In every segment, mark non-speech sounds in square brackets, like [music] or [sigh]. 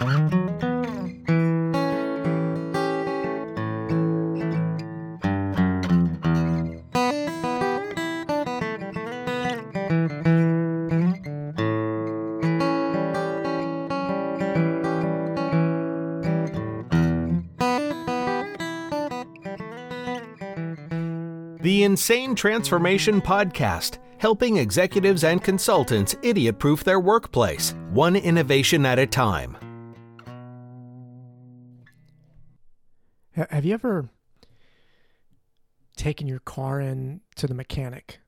The Insane Transformation Podcast, helping executives and consultants idiot proof their workplace, one innovation at a time. Have you ever taken your car in to the mechanic?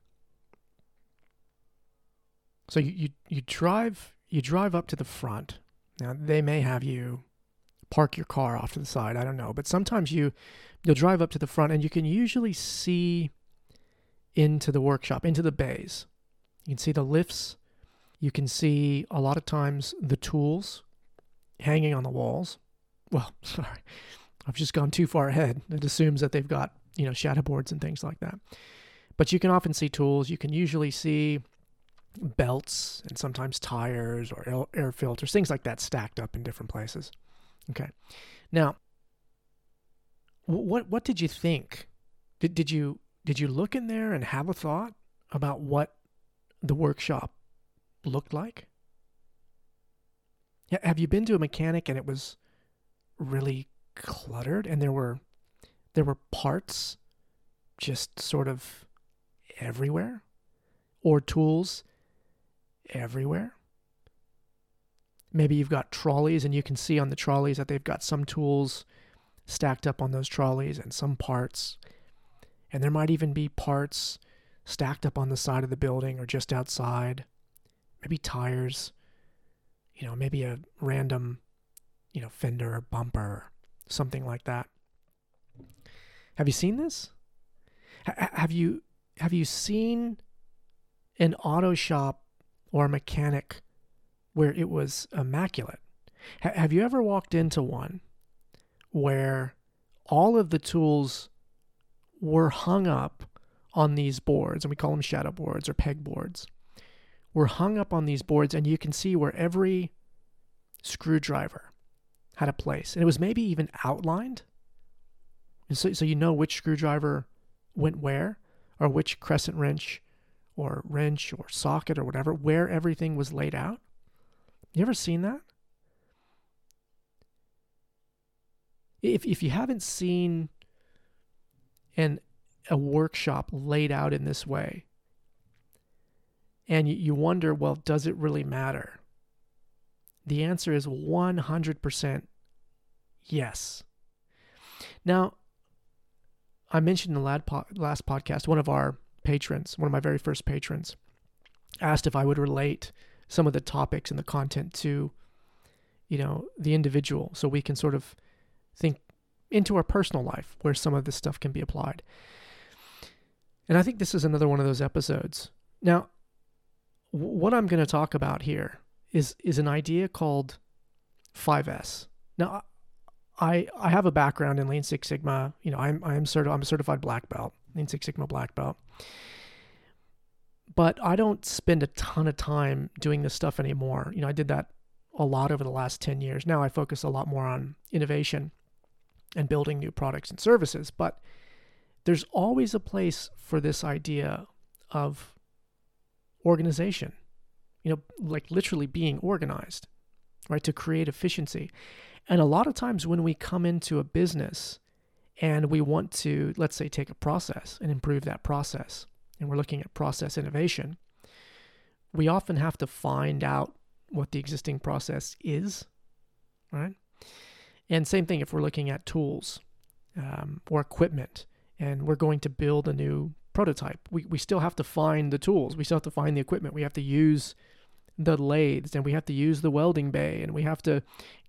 So you, you, you drive you drive up to the front. Now they may have you park your car off to the side. I don't know, but sometimes you you'll drive up to the front and you can usually see into the workshop, into the bays. You can see the lifts. You can see a lot of times the tools hanging on the walls. Well, [laughs] sorry, I've just gone too far ahead. [laughs] It assumes that they've got, you know, shadow boards and things like that. But you can often see tools. You can usually see belts and sometimes tires or air filters, things like that stacked up in different places. Okay. Now, what what did you think? Did did you did you look in there and have a thought about what the workshop looked like? Have you been to a mechanic and it was really cluttered and there were there were parts just sort of everywhere or tools everywhere? Maybe you've got trolleys and you can see on the trolleys that they've got some tools stacked up on those trolleys and some parts. And there might even be parts stacked up on the side of the building or just outside. Maybe tires, you know, maybe a random, you know, fender or bumper, something like that. Have you seen this? H- have you have you seen an auto shop or a mechanic where it was immaculate? H- have you ever walked into one where all of the tools were hung up on these boards, and we call them shadow boards or peg boards, were hung up on these boards, and you can see where every screwdriver had a place. And it was maybe even outlined. And so, so you know which screwdriver went where, or which crescent wrench or wrench or socket or whatever, where everything was laid out. You ever seen that? if if you haven't seen an a workshop laid out in this way and you, you wonder well does it really matter the answer is 100% yes now i mentioned in the last podcast one of our patrons one of my very first patrons asked if i would relate some of the topics and the content to you know the individual so we can sort of think into our personal life where some of this stuff can be applied. And I think this is another one of those episodes. Now, what I'm going to talk about here is is an idea called 5S. Now, I I have a background in Lean Six Sigma. You know, I'm I'm certi- I'm a certified black belt, Lean Six Sigma black belt. But I don't spend a ton of time doing this stuff anymore. You know, I did that a lot over the last 10 years. Now I focus a lot more on innovation and building new products and services. But there's always a place for this idea of organization, you know, like literally being organized, right, to create efficiency. And a lot of times when we come into a business and we want to, let's say, take a process and improve that process, and we're looking at process innovation, we often have to find out what the existing process is, right? And same thing if we're looking at tools um, or equipment and we're going to build a new prototype. We, we still have to find the tools, we still have to find the equipment, we have to use the lathes and we have to use the welding bay and we have to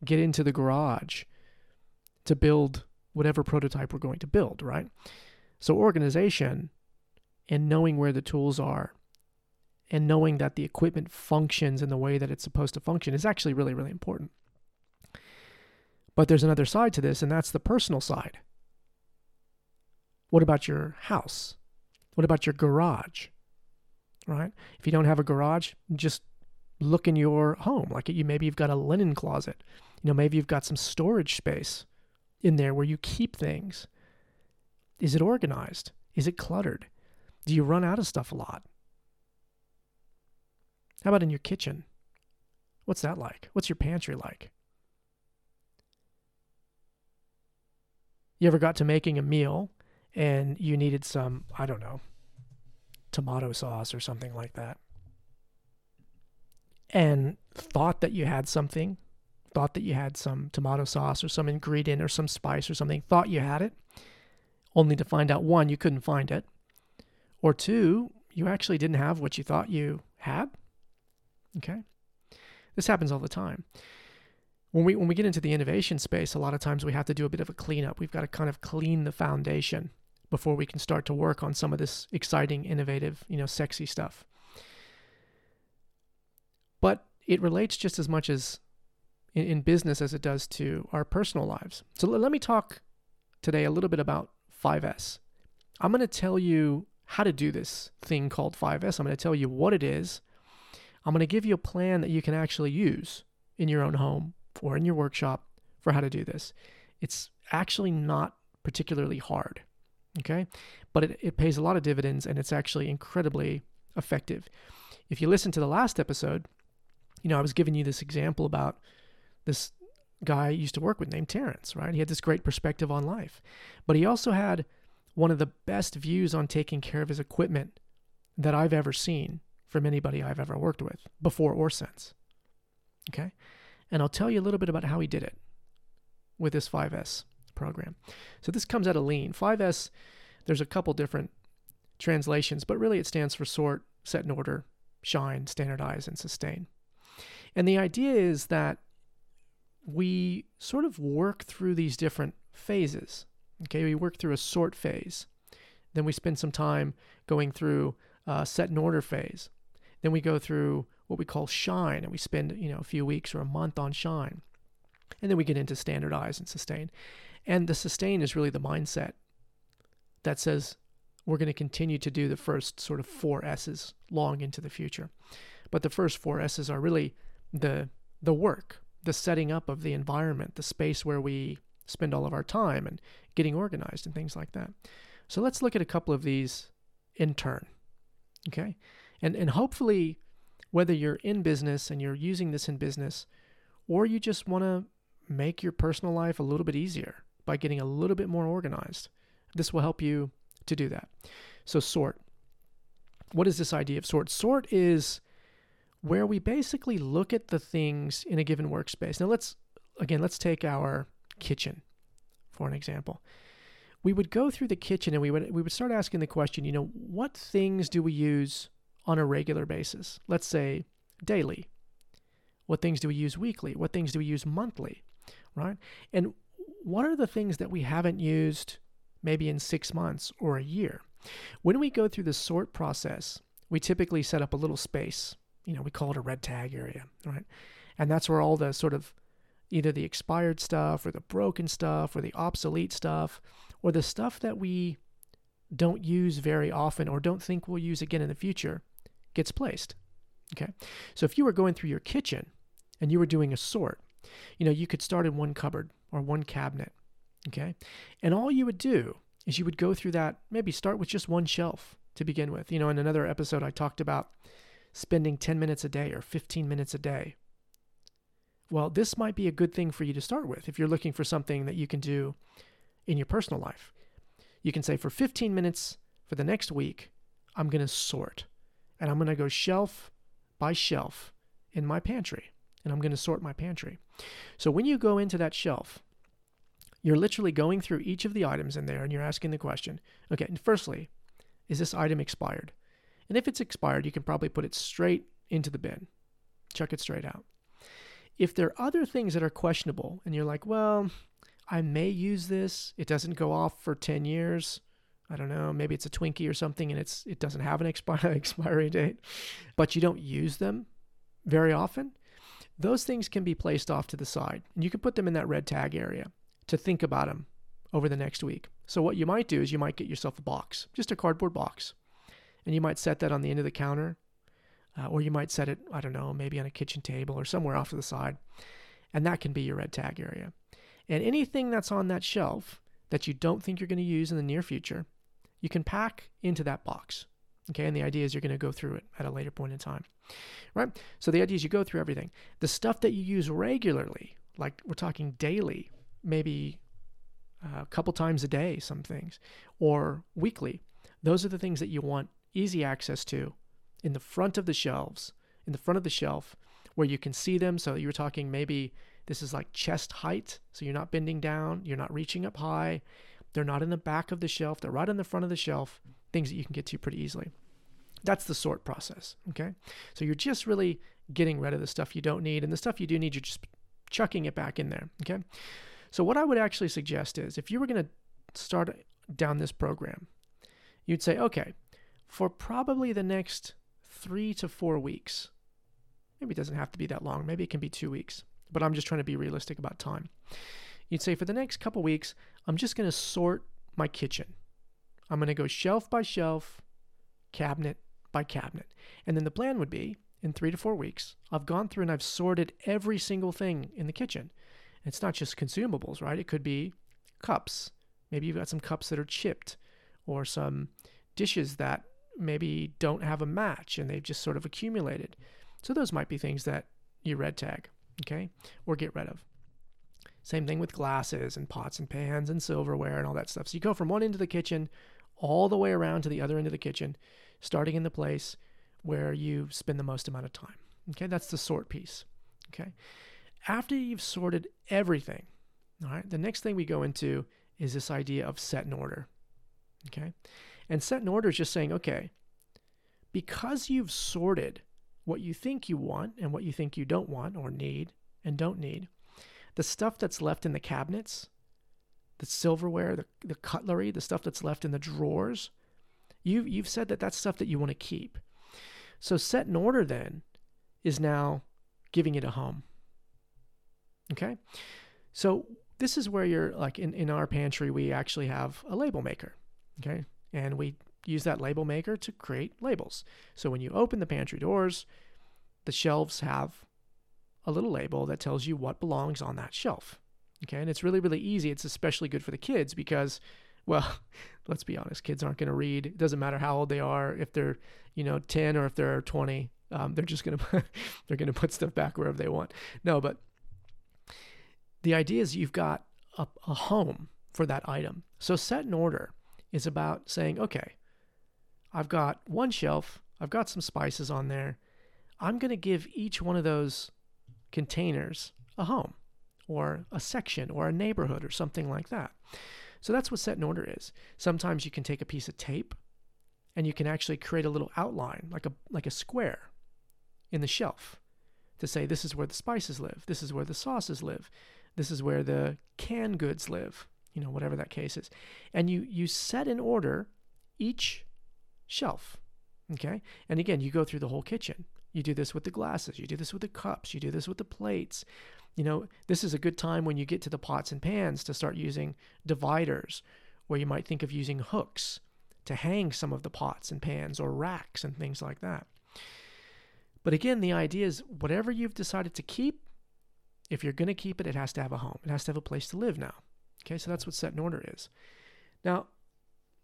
get into the garage to build whatever prototype we're going to build, right? So, organization and knowing where the tools are and knowing that the equipment functions in the way that it's supposed to function is actually really, really important. But there's another side to this, and that's the personal side. What about your house? What about your garage? Right? If you don't have a garage, just look in your home. Like you maybe you've got a linen closet. You know, maybe you've got some storage space in there where you keep things. Is it organized? Is it cluttered? Do you run out of stuff a lot? How about in your kitchen? What's that like? What's your pantry like? You ever got to making a meal and you needed some, I don't know, tomato sauce or something like that? And thought that you had something, thought that you had some tomato sauce or some ingredient or some spice or something, thought you had it, only to find out one, you couldn't find it, or two, you actually didn't have what you thought you had. Okay? This happens all the time. When we when we get into the innovation space, a lot of times we have to do a bit of a cleanup. We've got to kind of clean the foundation before we can start to work on some of this exciting, innovative, you know, sexy stuff. It relates just as much as in, in business as it does to our personal lives. So l- let me talk today a little bit about 5S. I'm going to tell you how to do this thing called 5S. I'm going to tell you what it is. I'm going to give you a plan that you can actually use in your own home or in your workshop for how to do this. It's actually not particularly hard, okay? But it, it pays a lot of dividends and it's actually incredibly effective. If you listen to the last episode, you know, I was giving you this example about this guy I used to work with named Terrence, right? He had this great perspective on life, but he also had one of the best views on taking care of his equipment that I've ever seen from anybody I've ever worked with, before or since. Okay? And I'll tell you a little bit about how he did it with this 5S program. So this comes out of Lean. 5S, there's a couple different translations, but really it stands for sort, set in order, shine, standardize, and sustain. And the idea is that we sort of work through these different phases. Okay, we work through a sort phase. Then we spend some time going through a set in order phase. Then we go through what we call shine, and we spend you know a few weeks or a month on shine, and then we get into standardize and sustain. And the sustain is really the mindset that says we're going to continue to do the first sort of four S's long into the future. But the first four S's are really the the work, the setting up of the environment, the space where we spend all of our time and getting organized and things like that. So let's look at a couple of these in turn. Okay? And and hopefully whether you're in business and you're using this in business, or you just want to make your personal life a little bit easier by getting a little bit more organized. This will help you to do that. So, sort. What is this idea of sort? Sort is where we basically look at the things in a given workspace. Now, let's, again, let's take our kitchen for an example. We would go through the kitchen and we would, we would start asking the question, you know, what things do we use on a regular basis. Let's say daily. What things do we use weekly? What things do we use monthly? Right? And what are the things that we haven't used maybe in six months or a year? When we go through the sort process, we typically set up a little space. You know, we call it a red tag area, right? And that's where all the sort of either the expired stuff or the broken stuff or the obsolete stuff or the stuff that we don't use very often or don't think we'll use again in the future gets placed. Okay. So if you were going through your kitchen and you were doing a sort, you know, you could start in one cupboard or one cabinet. Okay. And all you would do is you would go through that, maybe start with just one shelf to begin with. You know, in another episode, I talked about spending 10 minutes a day or 15 minutes a day. Well, this might be a good thing for you to start with if you're looking for something that you can do in your personal life. You can say, for 15 minutes for the next week, I'm going to sort and I'm going to go shelf by shelf in my pantry and I'm going to sort my pantry. So when you go into that shelf, you're literally going through each of the items in there and you're asking the question okay, firstly, is this item expired? And if it's expired, you can probably put it straight into the bin, chuck it straight out. If there are other things that are questionable and you're like, well, I may use this, it doesn't go off for 10 years, I don't know, maybe it's a Twinkie or something and it's it doesn't have an expi- [laughs] expiry date, but you don't use them very often. Those things can be placed off to the side. And you can put them in that red tag area to think about them over the next week. So what you might do is you might get yourself a box, just a cardboard box. And you might set that on the end of the counter Uh, or you might set it, I don't know, maybe on a kitchen table or somewhere off to the side. And that can be your red tag area. And anything that's on that shelf that you don't think you're going to use in the near future, you can pack into that box. Okay, and the idea is you're going to go through it at a later point in time, right? So the idea is you go through everything. The stuff that you use regularly, like we're talking daily, maybe a couple times a day, some things, or weekly, those are the things that you want easy access to in the front of the shelves, in the front of the shelf, where you can see them. So you're talking maybe this is like chest height, so you're not bending down, you're not reaching up high. They're not in the back of the shelf, they're right in the front of the shelf things that you can get to pretty easily. That's the sort process. Okay. So you're just really getting rid of the stuff you don't need. And the stuff you do need, you're just chucking it back in there. Okay. So what I would actually suggest is if you were going to start down this program, you'd say, okay, for probably the next three to four weeks, maybe it doesn't have to be that long, maybe it can be two weeks, but I'm just trying to be realistic about time. You'd say for the next couple weeks, I'm just going to sort my kitchen. I'm going to go shelf by shelf, cabinet by cabinet. And then the plan would be in three to four weeks, I've gone through and I've sorted every single thing in the kitchen. It's not just consumables, right? It could be cups. Maybe you've got some cups that are chipped or some dishes that maybe don't have a match and they've just sort of accumulated. So those might be things that you red tag, okay, or get rid of. Same thing with glasses and pots and pans and silverware and all that stuff. So you go from one end of the kitchen all the way around to the other end of the kitchen, starting in the place where you spend the most amount of time. Okay, that's the sort piece. Okay, after you've sorted everything, all right, the next thing we go into is this idea of set in order. Okay, and set in order is just saying, okay, because you've sorted what you think you want and what you think you don't want or need and don't need, the stuff that's left in the cabinets the silverware, the, the cutlery, the stuff that's left in the drawers. You, you've said that that's stuff that you want to keep. So set in order then is now giving it a home. Okay? So this is where you're like in, in our pantry, we actually have a label maker. Okay? And we use that label maker to create labels. So when you open the pantry doors, the shelves have a little label that tells you what belongs on that shelf. Okay, and it's really, really easy. It's especially good for the kids because, well, [laughs] let's be honest, kids aren't going to read. It doesn't matter how old they are, if they're, you know, 10 or if they're 20. Um, they're just going [laughs] to they're going to put stuff back wherever they want. No, but the idea is you've got a, a home for that item. So set in order is about saying, okay, I've got one shelf, I've got some spices on there. I'm going to give each one of those containers a home or a section or a neighborhood or something like that. So that's what set in order is. Sometimes you can take a piece of tape and you can actually create a little outline, like a like a square in the shelf to say this is where the spices live, this is where the sauces live, this is where the canned goods live, you know, whatever that case is. And you you set in order each shelf. Okay? And again, you go through the whole kitchen. You do this with the glasses, you do this with the cups, you do this with the plates, you know, this is a good time when you get to the pots and pans to start using dividers, where you might think of using hooks to hang some of the pots and pans or racks and things like that. But again, the idea is whatever you've decided to keep, if you're going to keep it, it has to have a home. It has to have a place to live now. Okay, so that's what set in order is. Now,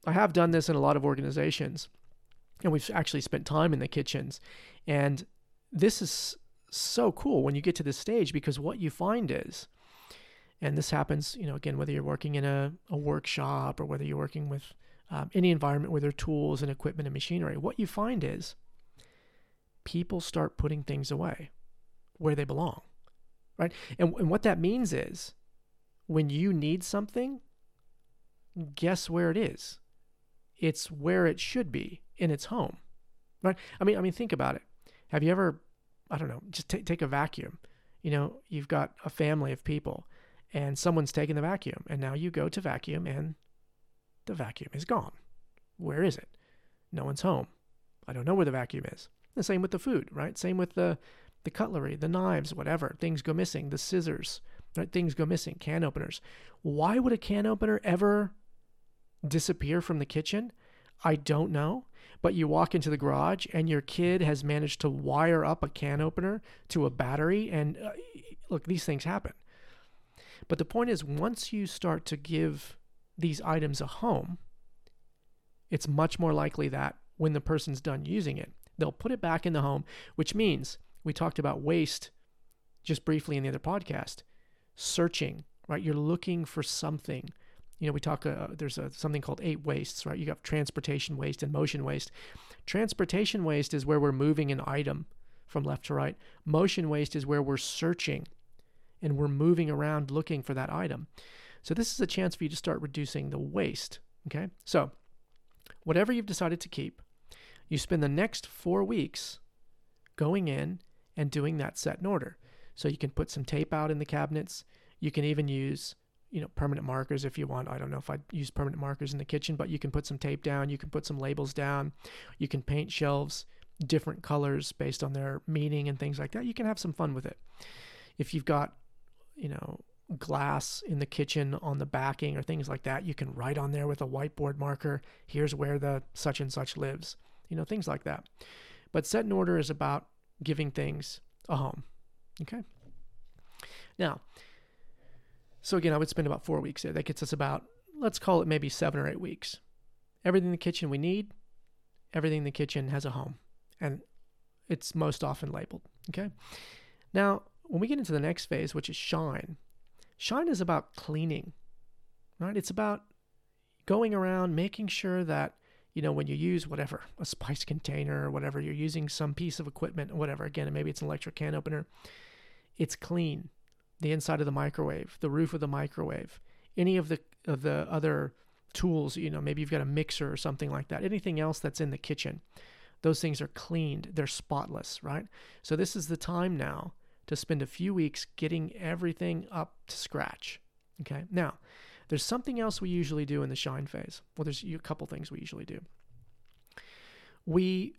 I have done this in a lot of organizations, and we've actually spent time in the kitchens. And this is so cool when you get to this stage because what you find is, and this happens, you know, again, whether you're working in a, a workshop or whether you're working with um, any environment where there are tools and equipment and machinery, what you find is people start putting things away where they belong, right? And, and what that means is when you need something, guess where it is? It's where it should be in its home, right? I mean, I mean, think about it. Have you ever I don't know, just t- take a vacuum. You know, you've got a family of people and someone's taking the vacuum and now you go to vacuum and the vacuum is gone. Where is it? No one's home. I don't know where the vacuum is. The same with the food, right? Same with the the cutlery, the knives, whatever. Things go missing, the scissors, right? Things go missing, can openers. Why would a can opener ever disappear from the kitchen? I don't know. but you walk into the garage and your kid has managed to wire up a can opener to a battery. And uh, look, these things happen. But the point is, once you start to give these items a home, it's much more likely that when the person's done using it, they'll put it back in the home, which means we talked about waste just briefly in the other podcast. Searching, right? You're looking for something. You know, we talk, uh, there's a, something called eight wastes, right? You got transportation waste and motion waste. Transportation waste is where we're moving an item from left to right. Motion waste is where we're searching and we're moving around looking for that item. So this is a chance for you to start reducing the waste. Okay. So whatever you've decided to keep, you spend the next four weeks going in and doing that set in order. So you can put some tape out in the cabinets. You can even use, you know, permanent markers if you want. I don't know if I'd use permanent markers in the kitchen, but you can put some tape down. You can put some labels down. You can paint shelves different colors based on their meaning and things like that. You can have some fun with it. If you've got, you know, glass in the kitchen on the backing or things like that, you can write on there with a whiteboard marker, here's where the such and such lives you know, things like that. But set in order is about giving things a home. Okay. Now, so again, I would spend about four weeks there. That gets us about, let's call it maybe seven or eight weeks. Everything in the kitchen we need, everything in the kitchen has a home, and it's most often labeled. Okay. Now, when we get into the next phase, which is shine, shine is about cleaning, right? It's about going around making sure that you know, when you use whatever, a [laughs] spice container or whatever, you're using some piece of equipment or whatever, again, maybe it's an electric can opener, it's clean. The inside of the microwave, the roof of the microwave, any of the of the other tools, you know, maybe you've got a mixer or something like that. Anything else that's in the kitchen, those things are cleaned, they're spotless, right? So this is the time now to spend a few weeks getting everything up to scratch. Okay? Now, there's something else we usually do in the shine phase. Well, there's a couple things we usually do. We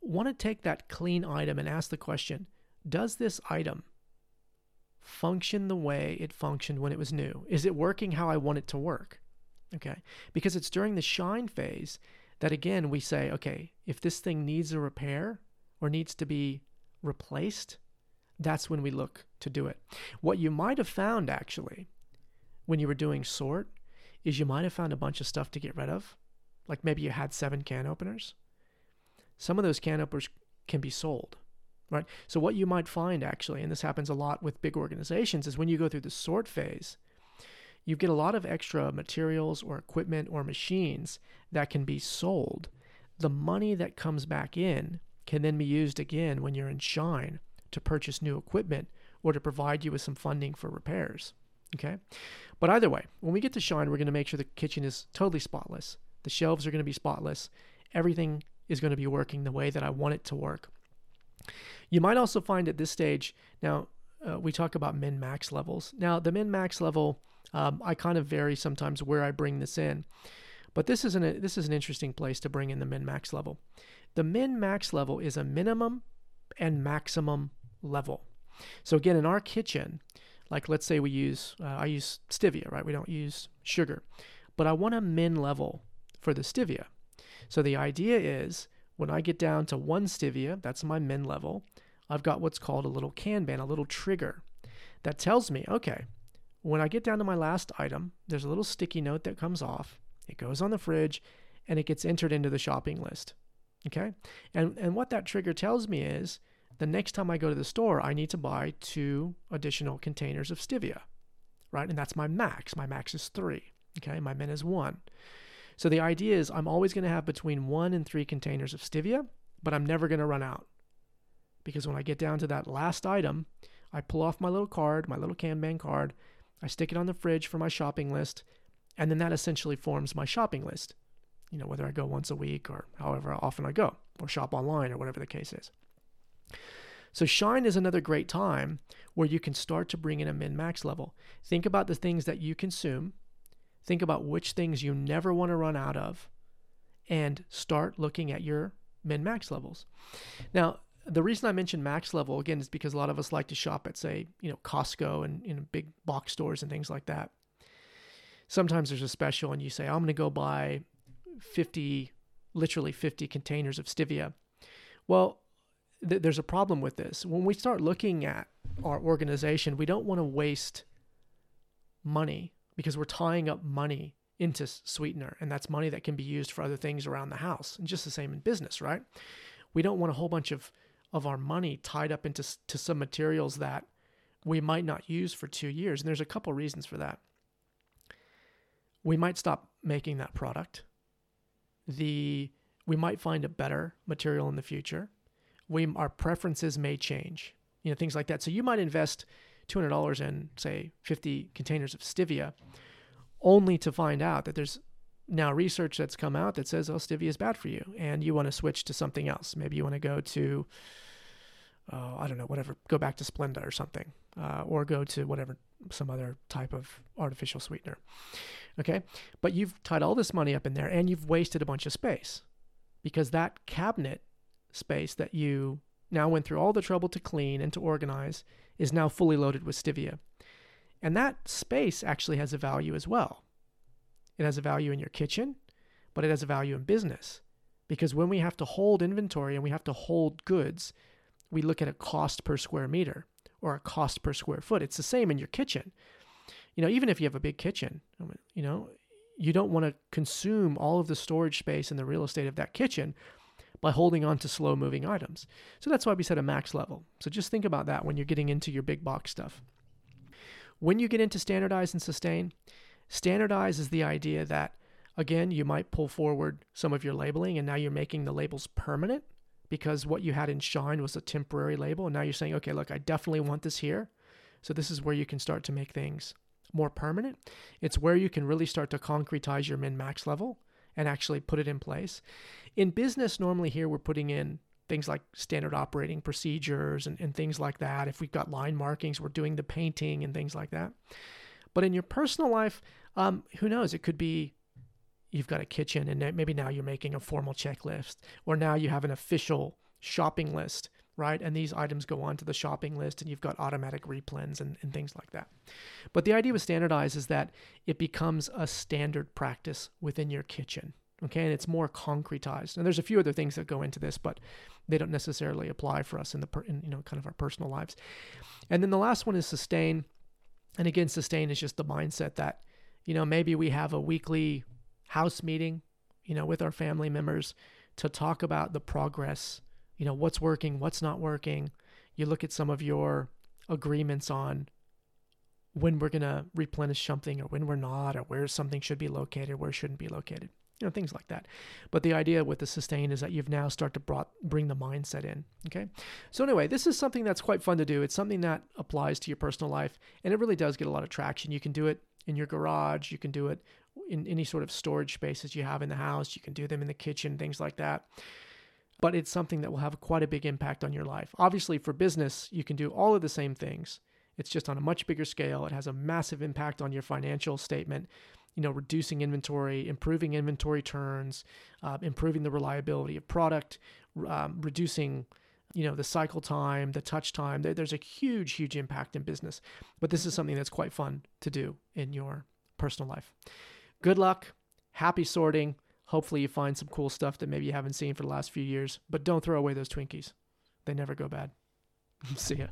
want to take that clean item and ask the question Does this item function the way it functioned when it was new? Is it working how I want it to work? Okay. Because it's during the shine phase that, again, we say, okay, if this thing needs a repair or needs to be replaced, that's when we look to do it. What you might have found actually when you were doing sort is you might have found a bunch of stuff to get rid of. Like maybe you had seven can openers. Some of those can openers can be sold, right? So what you might find actually, and this happens a lot with big organizations, is when you go through the sort phase, you get a lot of extra materials or equipment or machines that can be sold. The money that comes back in can then be used again when you're in Shine to purchase new equipment or to provide you with some funding for repairs. Okay. But either way, when we get to Shine, we're going to make sure the kitchen is totally spotless. The shelves are going to be spotless. Everything is going to be working the way that I want it to work. You might also find at this stage, now uh, we talk about min max levels. Now, the min max level, um, I kind of vary sometimes where I bring this in. But this is, an, this is an interesting place to bring in the min max level. The min max level is a minimum and maximum level. So, again, in our kitchen, like let's say we use, uh, I use stevia, right? We don't use sugar, but I want a min level for the stevia. So the idea is when I get down to one stevia, that's my min level, I've got what's called a little Kanban, a little trigger that tells me, okay, when I get down to my last item, there's a little sticky note that comes off. It goes on the fridge and it gets entered into the shopping list. Okay? And and what that trigger tells me is the next time I go to the store, I need to buy two additional containers of stevia, right? And that's my max. My max is three. Okay, my min is one. So the idea is I'm always going to have between one and three containers of stevia, but I'm never going to run out. Because when I get down to that last item, I pull off my little card, my little Kanban card, I stick it on the fridge for my shopping list, and then that essentially forms my shopping list. You know, whether I go once a week or however often I go, or shop online or whatever the case is. So Shine is another great time where you can start to bring in a min max level. Think about the things that you consume. Think about which things you never want to run out of and start looking at your min max levels. Now, the reason I mentioned max level again is because a lot of us like to shop at say, you know, Costco and in big box stores and things like that. Sometimes there's a special and you say, I'm going to go buy 50 literally 50 containers of stevia. Well, th- there's a problem with this. When we start looking at our organization, we don't want to waste money because we're tying up money into sweetener, and that's money that can be used for other things around the house. And just the same in business, right? We don't want a whole bunch of of our money tied up into to some materials that we might not use for two years. And there's a couple reasons for that. We might stop making that product. The we might find a better material in the future. We our preferences may change. You know things like that. So you might invest two hundred dollars in say fifty containers of stevia, only to find out that there's now research that's come out that says oh stevia is bad for you and you want to switch to something else. Maybe you want to go to uh, i don't know whatever go back to splenda or something uh, or go to whatever some other type of artificial sweetener okay? But you've tied all this money up in there and you've wasted a bunch of space because that cabinet space that you now went through all the trouble to clean and to organize is now fully loaded with stevia and that space actually has a value as well it has a value in your kitchen, but it has a value in business. Because when we have to hold inventory and we have to hold goods, we look at a cost per square meter or a cost per square foot. It's the same in your kitchen. You know, even if you have a big kitchen, you know, you don't want to consume all of the storage space and the real estate of that kitchen by holding on to slow moving items. So that's why we set a max level. So just think about that when you're getting into your big box stuff. When you get into standardize and sustain, Standardize is the idea that, again, you might pull forward some of your labeling and now you're making the labels permanent because what you had in Shine was a temporary label. And now you're saying, okay, look, I definitely want this here. So this is where you can start to make things more permanent. It's where you can really start to concretize your min max level and actually put it in place. In business, normally here we're putting in things like standard operating procedures and, and things like that. If we've got line markings, we're doing the painting and things like that. But in your personal life, um, who knows? It could be you've got a kitchen and maybe now you're making a formal checklist, or now you have an official shopping list, right? And these items go onto the shopping list and you've got automatic replens and, and things like that. But the idea with standardize is that it becomes a standard practice within your kitchen. Okay, and it's more concretized. And there's a few other things that go into this, but they don't necessarily apply for us in the per, in, you know kind of our personal lives. And then the last one is sustain. And again, sustain is just the mindset that you know, maybe we have a weekly house meeting, you know, with our family members to talk about the progress, you know, what's working, what's not working. You look at some of your agreements on when we're going to replenish something or when we're not, or where something should be located, where shouldn't be located, you know, things like that. But the idea with the sustain is that you've now start to brought, bring the mindset in. Okay. So anyway, this is something that's quite fun to do. It's something that applies to your personal life and it really does get a lot of traction. You can do it in your garage. You can do it in any sort of storage spaces you have in the house. You can do them in the kitchen, things like that. But it's something that will have quite a big impact on your life. Obviously, for business, you can do all of the same things. It's just on a much bigger scale. It has a massive impact on your financial statement. You know, reducing inventory, improving inventory turns, uh, improving the reliability of product, um, reducing you know the cycle time the touch time there's a huge huge impact in business but this is something that's quite fun to do in your personal life good luck happy sorting hopefully you find some cool stuff that maybe you haven't seen for the last few years but don't throw away those twinkies. They never go bad. [laughs] See ya